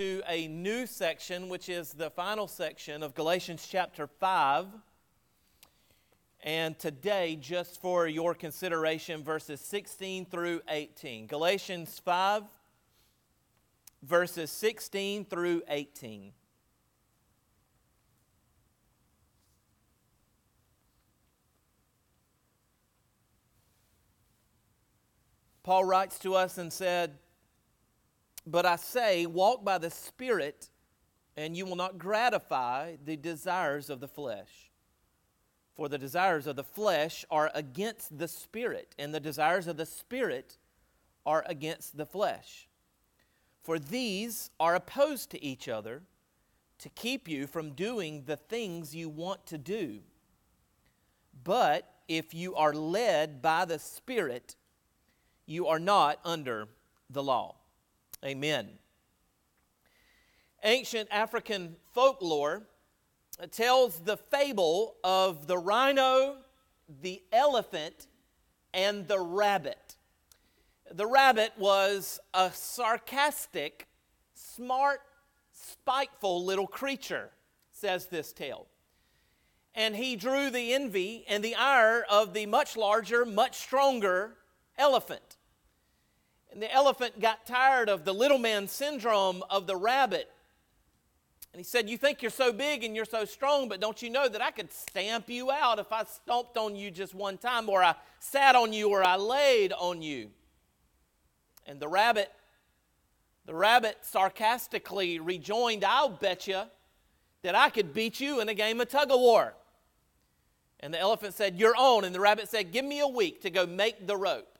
to a new section, which is the final section of Galatians chapter 5. And today, just for your consideration, verses 16 through 18. Galatians 5, verses 16 through 18. Paul writes to us and said, But I say, walk by the Spirit, and you will not gratify the desires of the flesh. For the desires of the flesh are against the Spirit, and the desires of the Spirit are against the flesh. For these are opposed to each other to keep you from doing the things you want to do. But if you are led by the Spirit, you are not under the law. Amen. Ancient African folklore uh, tells the fable of the rhino, the elephant, and the rabbit. The rabbit was a sarcastic, smart, spiteful little creature, says this tale. And he drew the envy and the ire of the much larger, much stronger elephant. And the elephant got tired of the little man syndrome of the rabbit. And he said, You think you're so big and you're so strong, but don't you know that I could stamp you out if I stomped on you just one time, or I sat on you, or I laid on you? And the rabbit, the rabbit sarcastically rejoined, I'll bet you that I could beat you in a game of tug of war. And the elephant said, You're on. And the rabbit said, Give me a week to go make the rope.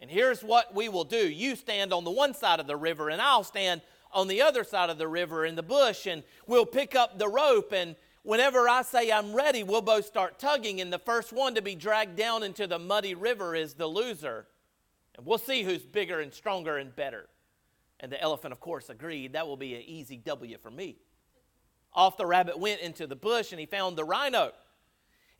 And here's what we will do you stand on the one side of the river, and I'll stand on the other side of the river in the bush, and we'll pick up the rope. And whenever I say I'm ready, we'll both start tugging. And the first one to be dragged down into the muddy river is the loser. And we'll see who's bigger and stronger and better. And the elephant, of course, agreed. That will be an easy W for me. Off the rabbit went into the bush, and he found the rhino.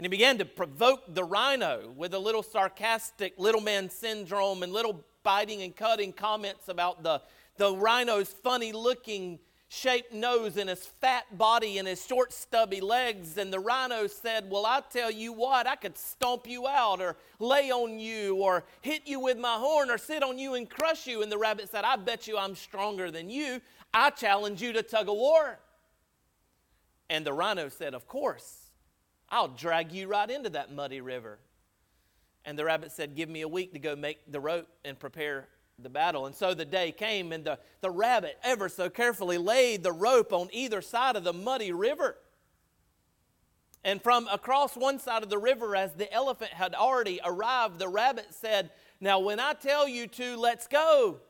And he began to provoke the rhino with a little sarcastic little man syndrome and little biting and cutting comments about the, the rhino's funny looking shaped nose and his fat body and his short stubby legs. And the rhino said, Well, I tell you what, I could stomp you out or lay on you or hit you with my horn or sit on you and crush you. And the rabbit said, I bet you I'm stronger than you. I challenge you to tug of war. And the rhino said, Of course. I'll drag you right into that muddy river. And the rabbit said, Give me a week to go make the rope and prepare the battle. And so the day came, and the, the rabbit ever so carefully laid the rope on either side of the muddy river. And from across one side of the river, as the elephant had already arrived, the rabbit said, Now, when I tell you to, let's go.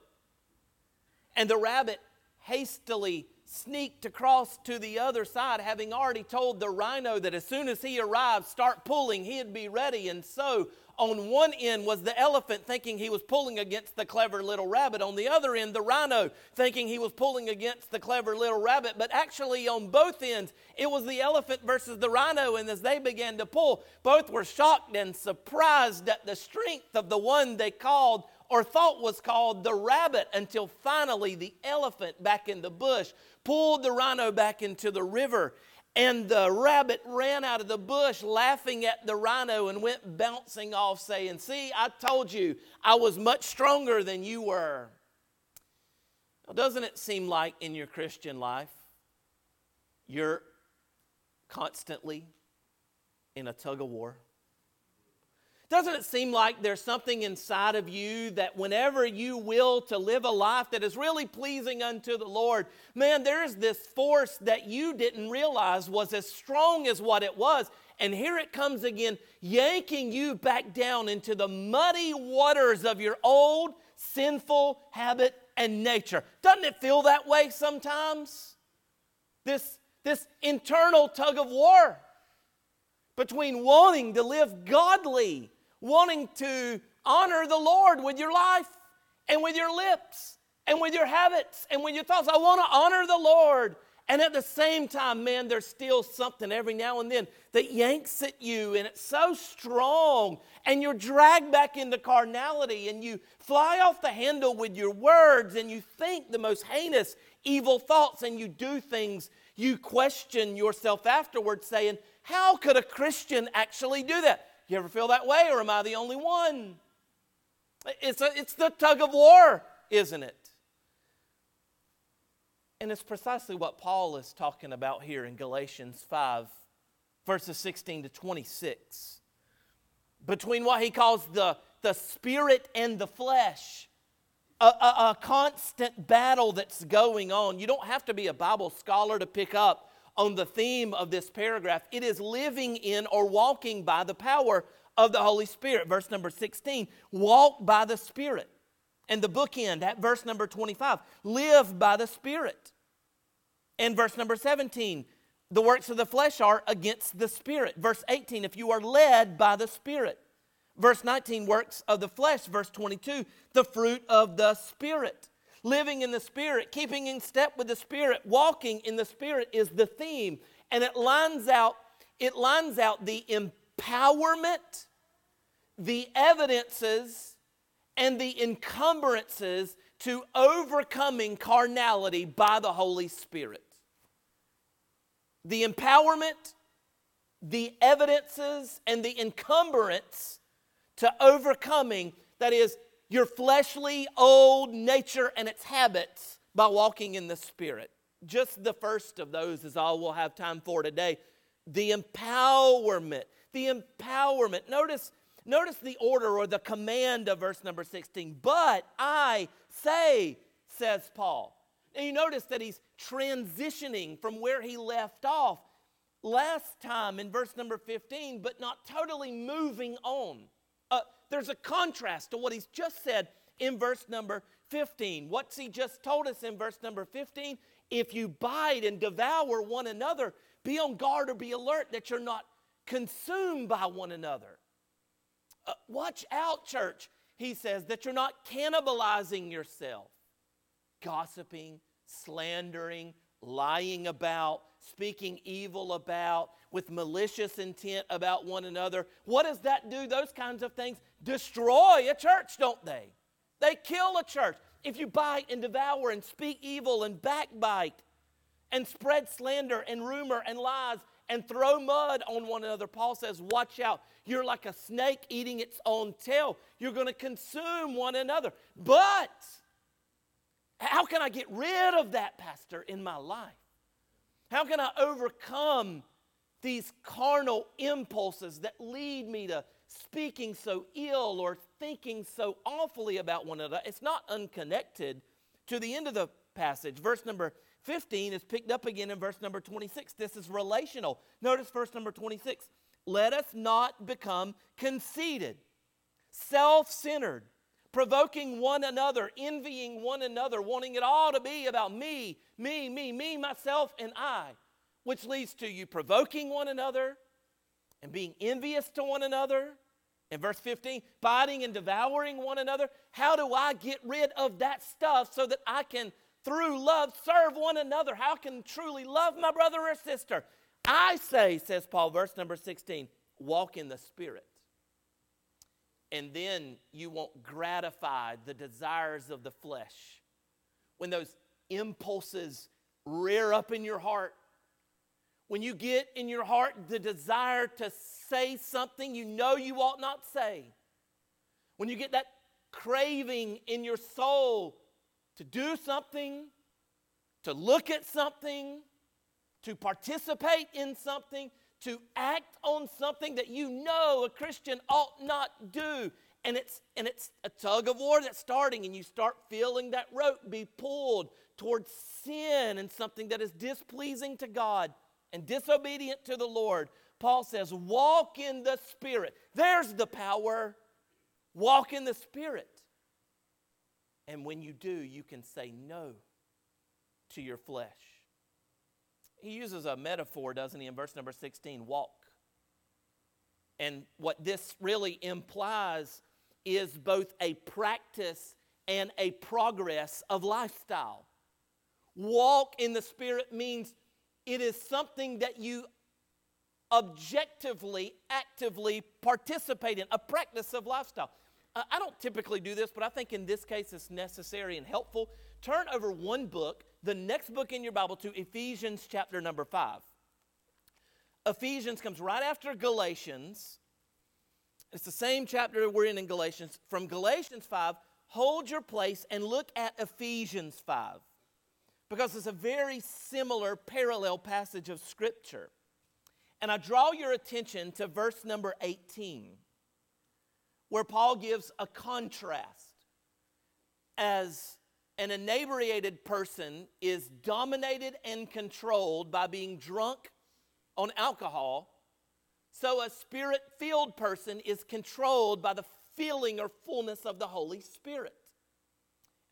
And the rabbit hastily sneaked across to the other side, having already told the rhino that as soon as he arrived, start pulling, he'd be ready. And so, on one end was the elephant thinking he was pulling against the clever little rabbit. On the other end, the rhino thinking he was pulling against the clever little rabbit. But actually, on both ends, it was the elephant versus the rhino. And as they began to pull, both were shocked and surprised at the strength of the one they called or thought was called the rabbit until finally the elephant back in the bush pulled the rhino back into the river. And the rabbit ran out of the bush laughing at the rhino and went bouncing off, saying, See, I told you I was much stronger than you were. Now, doesn't it seem like in your Christian life you're constantly in a tug of war? Doesn't it seem like there's something inside of you that whenever you will to live a life that is really pleasing unto the Lord, man, there's this force that you didn't realize was as strong as what it was. And here it comes again, yanking you back down into the muddy waters of your old sinful habit and nature. Doesn't it feel that way sometimes? This, this internal tug of war between wanting to live godly wanting to honor the Lord with your life and with your lips and with your habits and with your thoughts. I want to honor the Lord. And at the same time, man, there's still something every now and then that yanks at you, and it's so strong, and you're dragged back into carnality, and you fly off the handle with your words, and you think the most heinous, evil thoughts and you do things, you question yourself afterwards, saying, How could a Christian actually do that? You ever feel that way, or am I the only one? It's, a, it's the tug of war, isn't it? And it's precisely what Paul is talking about here in Galatians 5, verses 16 to 26. Between what he calls the, the spirit and the flesh, a, a, a constant battle that's going on. You don't have to be a Bible scholar to pick up on the theme of this paragraph. It is living in or walking by the power of the Holy Spirit. Verse number 16 walk by the Spirit. And the bookend at verse number 25 live by the Spirit. And verse number 17 the works of the flesh are against the Spirit. Verse 18 if you are led by the Spirit. Verse 19 works of the flesh. Verse 22 the fruit of the Spirit. Living in the Spirit, keeping in step with the Spirit, walking in the Spirit is the theme. And it lines out, it lines out the empowerment, the evidences, and the encumbrances to overcoming carnality by the Holy Spirit. The empowerment, the evidences, and the encumbrance to overcoming, that is, your fleshly old nature and its habits by walking in the Spirit. Just the first of those is all we'll have time for today. The empowerment. The empowerment. Notice, notice the order or the command of verse number 16. But I say, says Paul. And you notice that he's transitioning from where he left off last time in verse number 15, but not totally moving on. There's a contrast to what he's just said in verse number 15. What's he just told us in verse number 15? If you bite and devour one another, be on guard or be alert that you're not consumed by one another. Uh, watch out, church, he says, that you're not cannibalizing yourself, gossiping, slandering, lying about, speaking evil about, with malicious intent about one another. What does that do? Those kinds of things destroy a church, don't they? They kill a church. If you bite and devour and speak evil and backbite and spread slander and rumor and lies and throw mud on one another, Paul says, Watch out. You're like a snake eating its own tail. You're going to consume one another. But how can I get rid of that, Pastor, in my life? How can I overcome these carnal impulses that lead me to speaking so ill or thinking so awfully about one another? It's not unconnected to the end of the passage. Verse number 15 is picked up again in verse number 26. This is relational. Notice verse number 26. Let us not become conceited, self centered provoking one another, envying one another, wanting it all to be about me, me, me, me, myself, and I, which leads to you provoking one another and being envious to one another. In verse 15, biting and devouring one another. How do I get rid of that stuff so that I can, through love, serve one another? How can truly love my brother or sister? I say, says Paul, verse number 16, walk in the Spirit and then you won't gratify the desires of the flesh. When those impulses rear up in your heart, when you get in your heart the desire to say something you know you ought not say, when you get that craving in your soul to do something, to look at something, to participate in something, to act on something that you know a Christian ought not do. And it's, and it's a tug of war that's starting, and you start feeling that rope be pulled towards sin and something that is displeasing to God and disobedient to the Lord. Paul says, Walk in the Spirit. There's the power. Walk in the Spirit. And when you do, you can say no to your flesh. He uses a metaphor, doesn't he, in verse number 16 walk. And what this really implies is both a practice and a progress of lifestyle. Walk in the Spirit means it is something that you objectively, actively participate in, a practice of lifestyle. I don't typically do this, but I think in this case it's necessary and helpful. Turn over one book the next book in your Bible to Ephesians chapter number 5. Ephesians comes right after Galatians. It's the same chapter we're in in Galatians. From Galatians 5, hold your place and look at Ephesians 5 because it's a very similar parallel passage of Scripture. And I draw your attention to verse number 18, where Paul gives a contrast. As an inebriated person is dominated and controlled by being drunk on alcohol, so a spirit filled person is controlled by the feeling or fullness of the Holy Spirit.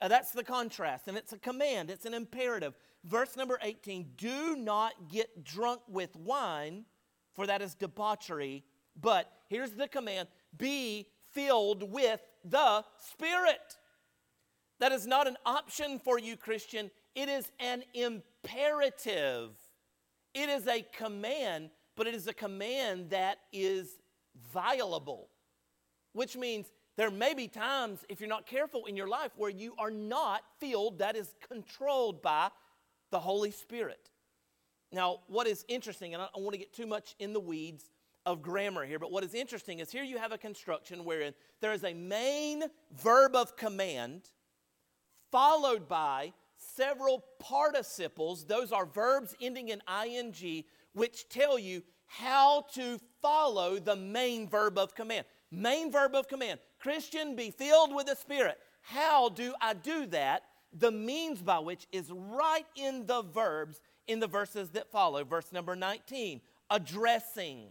Uh, that's the contrast, and it's a command, it's an imperative. Verse number 18 do not get drunk with wine, for that is debauchery. But here's the command be filled with the Spirit. That is not an option for you, Christian, it is an imperative. It is a command, but it is a command that is violable, which means there may be times, if you're not careful in your life, where you are not filled, that is controlled by the Holy Spirit. Now, what is interesting, and I don't want to get too much in the weeds of grammar here, but what is interesting is here you have a construction wherein there is a main verb of command followed by several participles. Those are verbs ending in ing, which tell you how to follow the main verb of command. Main verb of command Christian, be filled with the Spirit. How do I do that? The means by which is right in the verbs in the verses that follow. Verse number 19, addressing.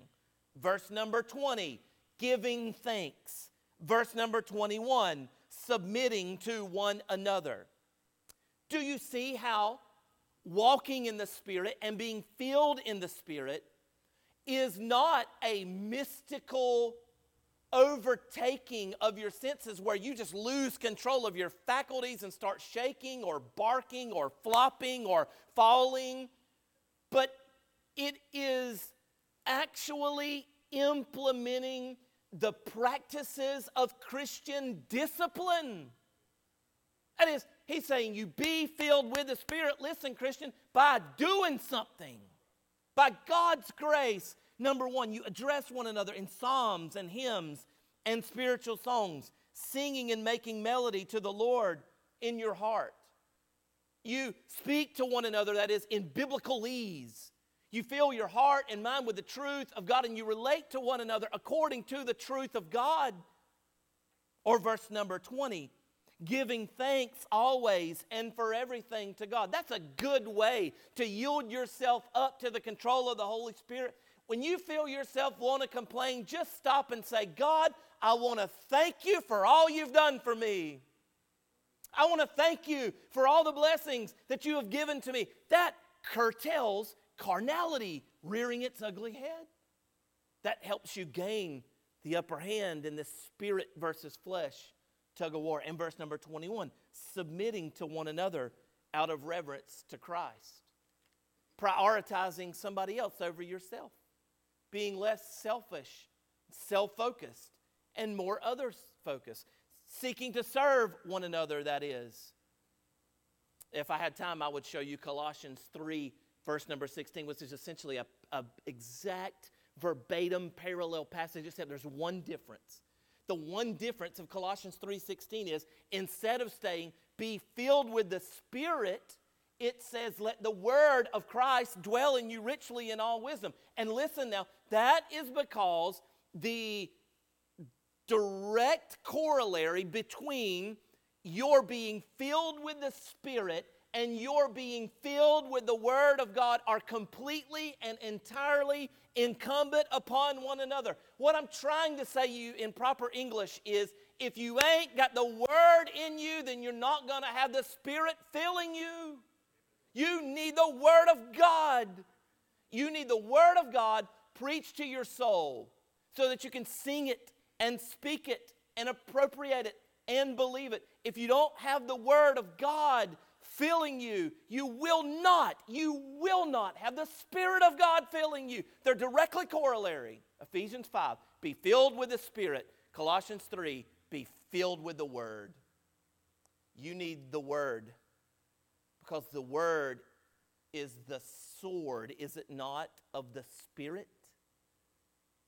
Verse number 20, giving thanks. Verse number 21, submitting to one another. Do you see how walking in the Spirit and being filled in the Spirit is not a mystical overtaking of your senses where you just lose control of your faculties and start shaking or barking or flopping or falling, but it is actually implementing the practices of Christian discipline. That is, he's saying you be filled with the Spirit, listen, Christian, by doing something. By God's grace, number one, you address one another in psalms and hymns and spiritual songs, singing and making melody to the Lord in your heart. You speak to one another, that is, in biblical ease. You fill your heart and mind with the truth of God, and you relate to one another according to the truth of God. Or verse number 20, giving thanks always and for everything to God. That's a good way to yield yourself up to the control of the Holy Spirit. When you feel yourself want to complain, just stop and say, God, I want to thank you for all you've done for me. I want to thank you for all the blessings that you have given to me. That curtails carnality rearing its ugly head. That helps you gain the upper hand in this spirit versus flesh tug of war. In verse number 21, submitting to one another out of reverence to Christ. Prioritizing somebody else over yourself. Being less selfish, self focused, and more others focused. Seeking to serve one another, that is. If I had time, I would show you Colossians 3 verse number 16, which is essentially a, a exact verbatim parallel passage, except there's one difference. The one difference of Colossians 3:16 is instead of saying, be filled with the Spirit, it says, let the word of Christ dwell in you richly in all wisdom. And listen now, that is because the direct corollary between your being filled with the Spirit and your being filled with the Word of God are completely and entirely incumbent upon one another. What I'm trying to say to you in proper English is if you ain't got the Word in you, then you're not going to have the Spirit filling you. You need the Word of God. You need the Word of God preached to your soul so that you can sing it and speak it and appropriate it and believe it. If you don't have the Word of God, filling you, you will not, you will not have the Spirit of God filling you. They're directly corollary. Ephesians 5, be filled with the Spirit. Colossians 3, be filled with the Word. You need the Word Because the word is the sword, is it not, of the Spirit?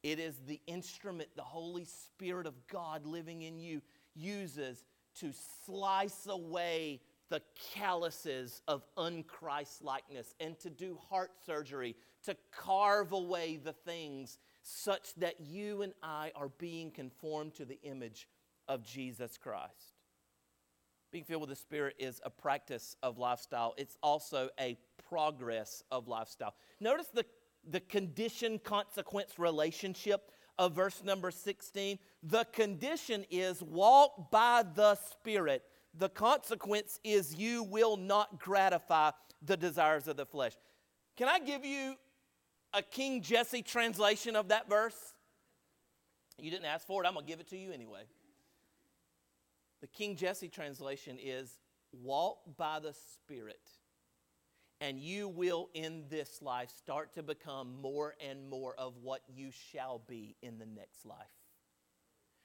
It is the instrument the Holy Spirit of God living in you uses to slice away the calluses of unChristlikeness and to do heart surgery, to carve away the things such that you and I are being conformed to the image of Jesus Christ. Being filled with the Spirit is a practice of lifestyle, it's also a progress of lifestyle. Notice the, the condition consequence relationship of verse number 16. The condition is walk by the Spirit. The consequence is you will not gratify the desires of the flesh. Can I give you a King Jesse translation of that verse? You didn't ask for it, I'm going to give it to you anyway. The King Jesse translation is walk by the Spirit, and you will in this life start to become more and more of what you shall be in the next life.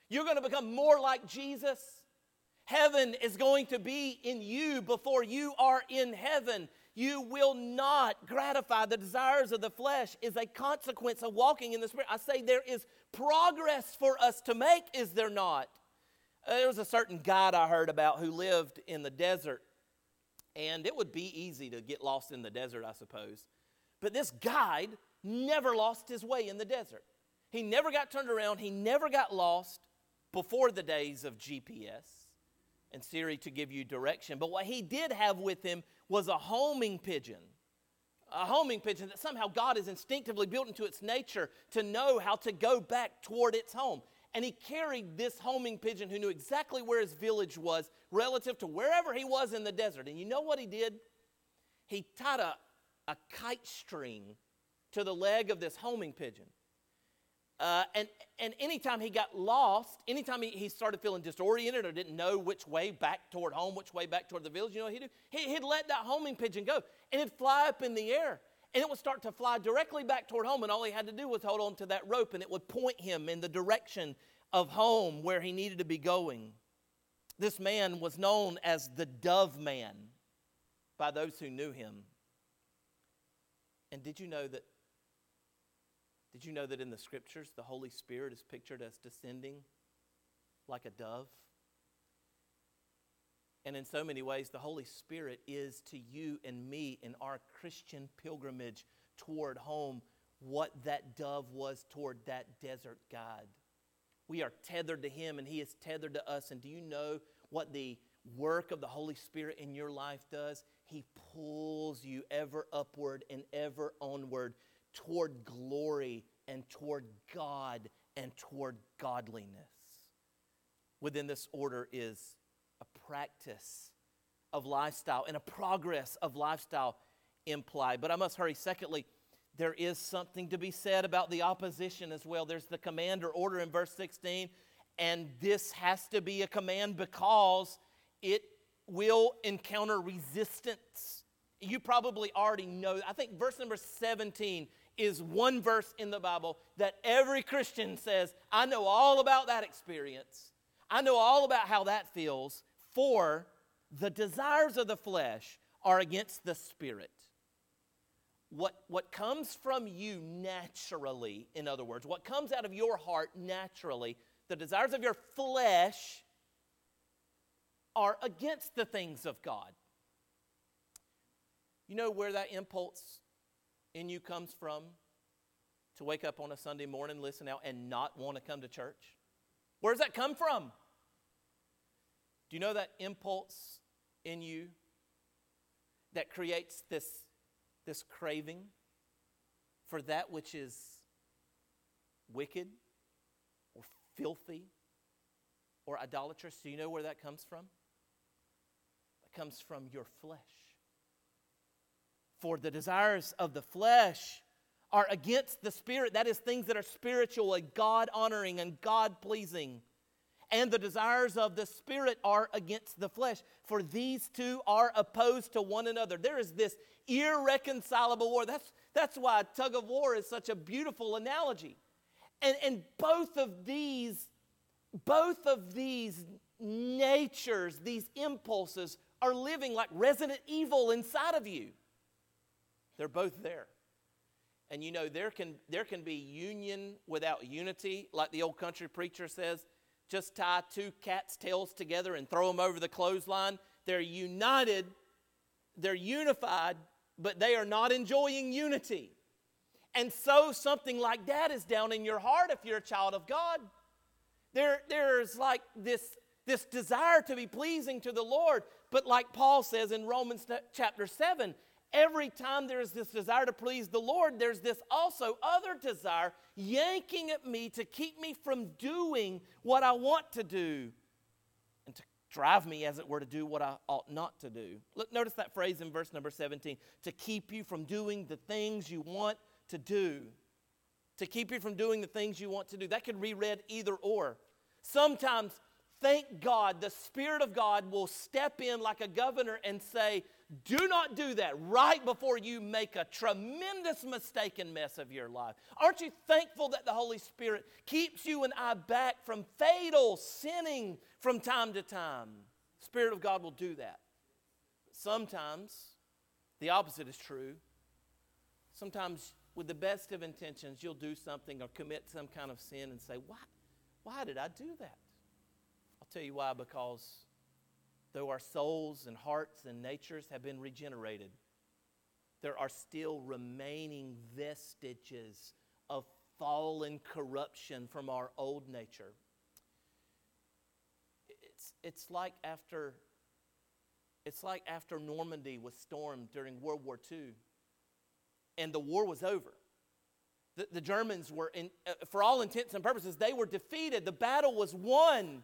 You're going to become more like Jesus. Heaven is going to be in you before you are in heaven. You will not gratify the desires of the flesh is a consequence of walking in the Spirit. I say there is progress for us to make, is there not? Uh, there was a certain guide I heard about who lived in the desert, and it would be easy to get lost in the desert, I suppose. But this guide never lost his way in the desert. He never got turned around, he never got lost before the days of GPS and Siri to give you direction. But what he did have with him was a homing pigeon. A homing pigeon that somehow God has instinctively built into its nature to know how to go back toward its home. And he carried this homing pigeon who knew exactly where his village was relative to wherever he was in the desert. And you know what he did? He tied a, a kite string to the leg of this homing pigeon. Uh, and, and anytime he got lost, anytime he, he started feeling disoriented or didn't know which way back toward home, which way back toward the village, you know what he'd do? He, he'd let that homing pigeon go and it'd fly up in the air and it would start to fly directly back toward home. And all he had to do was hold on to that rope and it would point him in the direction of home where he needed to be going. This man was known as the dove man by those who knew him. And did you know that did you know that in the scriptures, the Holy Spirit is pictured as descending like a dove? And in so many ways, the Holy Spirit is to you and me in our Christian pilgrimage toward home what that dove was toward that desert God. We are tethered to Him and He is tethered to us. And do you know what the work of the Holy Spirit in your life does? He pulls you ever upward and ever onward toward glory and toward God and toward godliness. Within this order is a practice of lifestyle and a progress of lifestyle implied. But I must hurry. Secondly, there is something to be said about the opposition as well. There's the command or order in verse 16, and this has to be a command because it will encounter resistance. You probably already know. I think verse number 17 is one verse in the Bible that every Christian says, I know all about that experience. I know all about how that feels, for the desires of the flesh are against the spirit. What, what comes from you naturally, in other words, what comes out of your heart naturally, the desires of your flesh are against the things of God. You know where that impulse in you comes from to wake up on a Sunday morning, listen out, and not want to come to church? Where does that come from? Do you know that impulse in you that creates this, this craving for that which is wicked or filthy or idolatrous? Do you know where that comes from? It comes from your flesh. For the desires of the flesh are against the spirit. That is, things that are spiritual and God honoring and God pleasing. And the desires of the spirit are against the flesh. For these two are opposed to one another. There is this irreconcilable war. That's, that's why tug of war is such a beautiful analogy. And, and both of these, both of these natures, these impulses, are living like Resident Evil inside of you. They're both there. And you know, there can, there can be union without unity, like the old country preacher says just tie two cats' tails together and throw them over the clothesline. They're united, they're unified, but they are not enjoying unity. And so something like that is down in your heart if you're a child of God. There, there's like this, this desire to be pleasing to the Lord, but like Paul says in Romans chapter 7, every time there's this desire to please the Lord, there's this also other desire yanking at me to keep me from doing what I want to do and to drive me, as it were, to do what I ought not to do. Look, notice that phrase in verse number 17 to keep you from doing the things you want to do. To keep you from doing the things you want to do. That could be read either or. Sometimes, thank God, the Spirit of God will step in like a governor and say, do not do that right before you make a tremendous mistake and mess of your life. Aren't you thankful that the Holy Spirit keeps you and I back from fatal sinning from time to time? The Spirit of God will do that. Sometimes the opposite is true. Sometimes, with the best of intentions, you'll do something or commit some kind of sin and say, Why, why did I do that? I'll tell you why because though our souls and hearts and natures have been regenerated, there are still remaining vestiges of fallen corruption from our old nature. It's, it's like after it's like after Normandy was stormed during World War II and the war was over. The, the Germans were, in, uh, for all intents and purposes, they were defeated. The battle was won.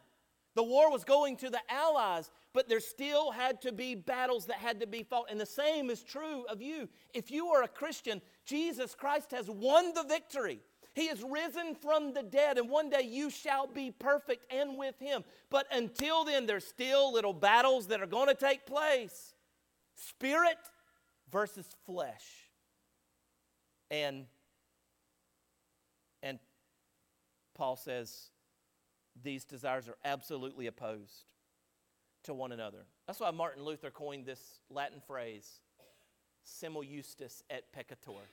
The war was going to the Allies, but there still had to be battles that had to be fought. And the same is true of you. If you are a Christian, Jesus Christ has won the victory. He is risen from the dead, and one day you shall be perfect and with Him. But until then, there's still little battles that are going to take place spirit versus flesh. And, and Paul says, these desires are absolutely opposed to one another. That's why Martin Luther coined this Latin phrase, simul justus et peccator,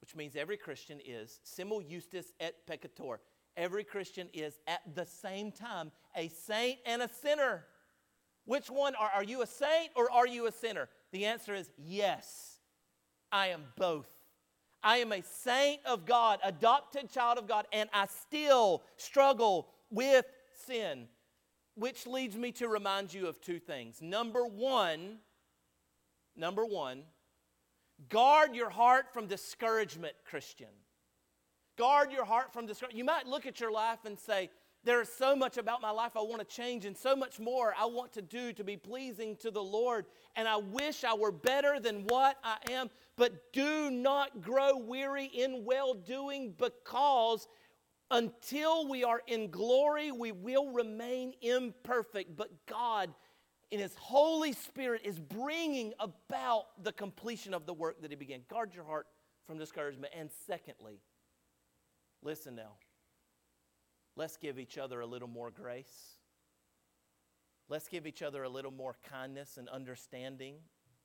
which means every Christian is simul justus et peccator. Every Christian is at the same time a saint and a sinner. Which one are, are you a saint or are you a sinner? The answer is yes. I am both. I am a saint of God, adopted child of God, and I still struggle with sin. Which leads me to remind you of two things. Number one, number one, guard your heart from discouragement, Christian. Guard your heart from discouragement. You might look at your life and say, there is so much about my life I want to change, and so much more I want to do to be pleasing to the Lord. And I wish I were better than what I am. But do not grow weary in well doing, because until we are in glory, we will remain imperfect. But God, in His Holy Spirit, is bringing about the completion of the work that He began. Guard your heart from discouragement. And secondly, listen now. Let's give each other a little more grace. Let's give each other a little more kindness and understanding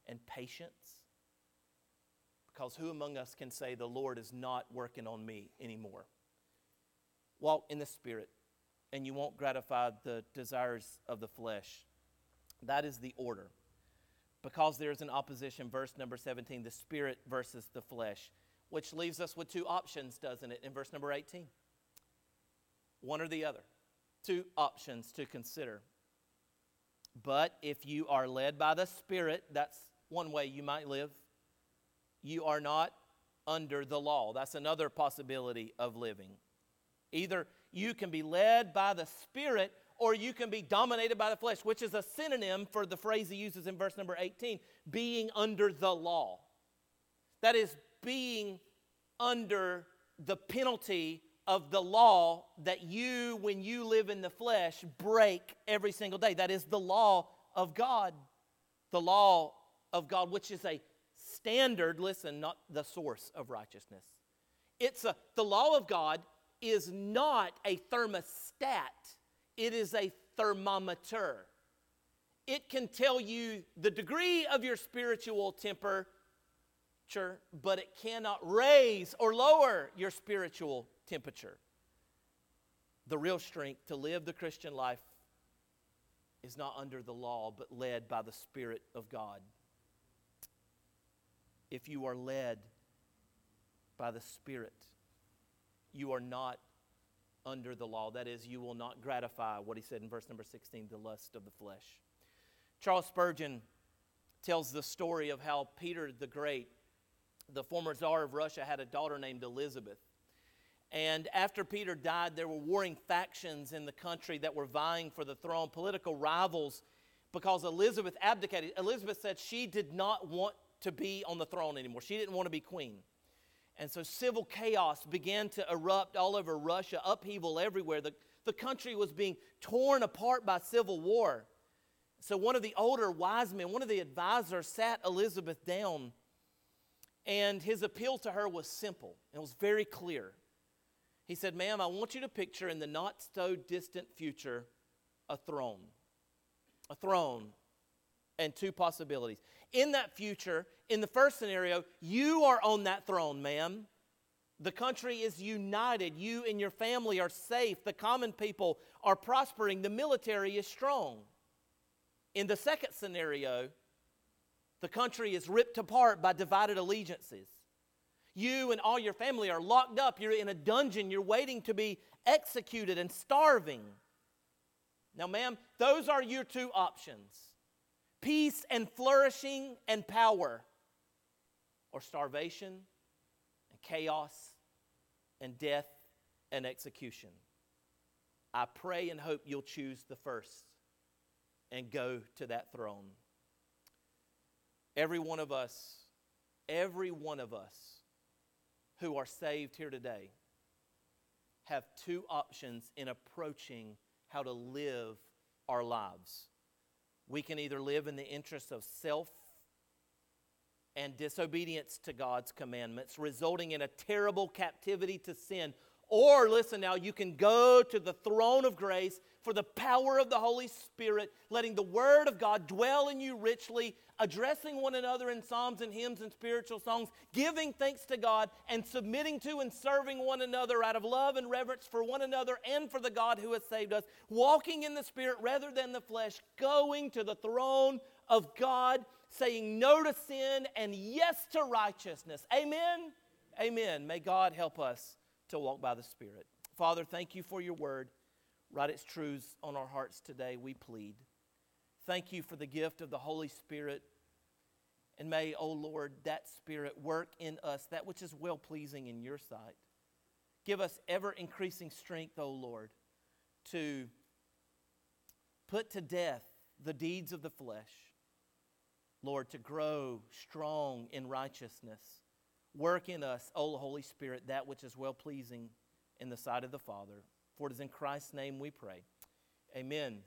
and patience. Because who among us can say, The Lord is not working on me anymore? Walk in the Spirit, and you won't gratify the desires of the flesh. That is the order. Because there's an opposition, verse number 17, the Spirit versus the flesh, which leaves us with two options, doesn't it, in verse number 18? One or the other. Two options to consider. But if you are led by the Spirit, that's one way you might live. You are not under the law. That's another possibility of living. Either you can be led by the Spirit or you can be dominated by the flesh, which is a synonym for the phrase he uses in verse number 18 being under the law. That is, being under the penalty of the law that you, when you live in the flesh, break every single day. That is the law of God. The law of God, which is a standard, listen, not the source of righteousness. It's a, the law of God is not a thermostat, it is a thermometer. it can tell you the degree of your spiritual temperature, but it cannot raise or lower your spiritual temperature. The real strength to live the Christian life is not under the law, but led by the Spirit of God. If you are led by the Spirit, you are not under the law. That is, you will not gratify what he said in verse number 16 the lust of the flesh. Charles Spurgeon tells the story of how Peter the Great, the former czar of Russia, had a daughter named Elizabeth. And after Peter died, there were warring factions in the country that were vying for the throne, political rivals, because Elizabeth abdicated. Elizabeth said she did not want to be on the throne anymore, she didn't want to be queen. And so civil chaos began to erupt all over Russia, upheaval everywhere. The, the country was being torn apart by civil war. So one of the older wise men, one of the advisors, sat Elizabeth down, and his appeal to her was simple. It was very clear. He said, Ma'am, I want you to picture in the not so distant future a throne. A throne and two possibilities. In that future, in the first scenario, you are on that throne, ma'am. The country is united. You and your family are safe. The common people are prospering. The military is strong. In the second scenario, the country is ripped apart by divided allegiances. You and all your family are locked up. You're in a dungeon. You're waiting to be executed and starving. Now, ma'am, those are your two options peace and flourishing and power, or starvation and chaos and death and execution. I pray and hope you'll choose the first and go to that throne. Every one of us, every one of us who are saved here today have two options in approaching how to live our lives. We can either live in the interest of self and disobedience to God's commandments, resulting in a terrible captivity to sin, or, listen now, you can go to the throne of grace for the power of the Holy Spirit, letting the Word of God dwell in you richly, addressing one another in psalms and hymns and spiritual songs, giving thanks to God, and submitting to and serving one another out of love and reverence for one another and for the God who has saved us, walking in the Spirit rather than the flesh, going to the throne of God, saying no to sin and yes to righteousness. Amen. Amen. May God help us to walk by the Spirit. Father, thank you for your word. Write its truths on our hearts today, we plead. Thank you for the gift of the Holy Spirit. And may, O oh Lord, that Spirit work in us that which is well pleasing in your sight. Give us ever increasing strength, O oh Lord, to put to death the deeds of the flesh. Lord, to grow strong in righteousness Work in us, O Holy Spirit, that which is well pleasing in the sight of the Father. For it is in Christ's name we pray. Amen.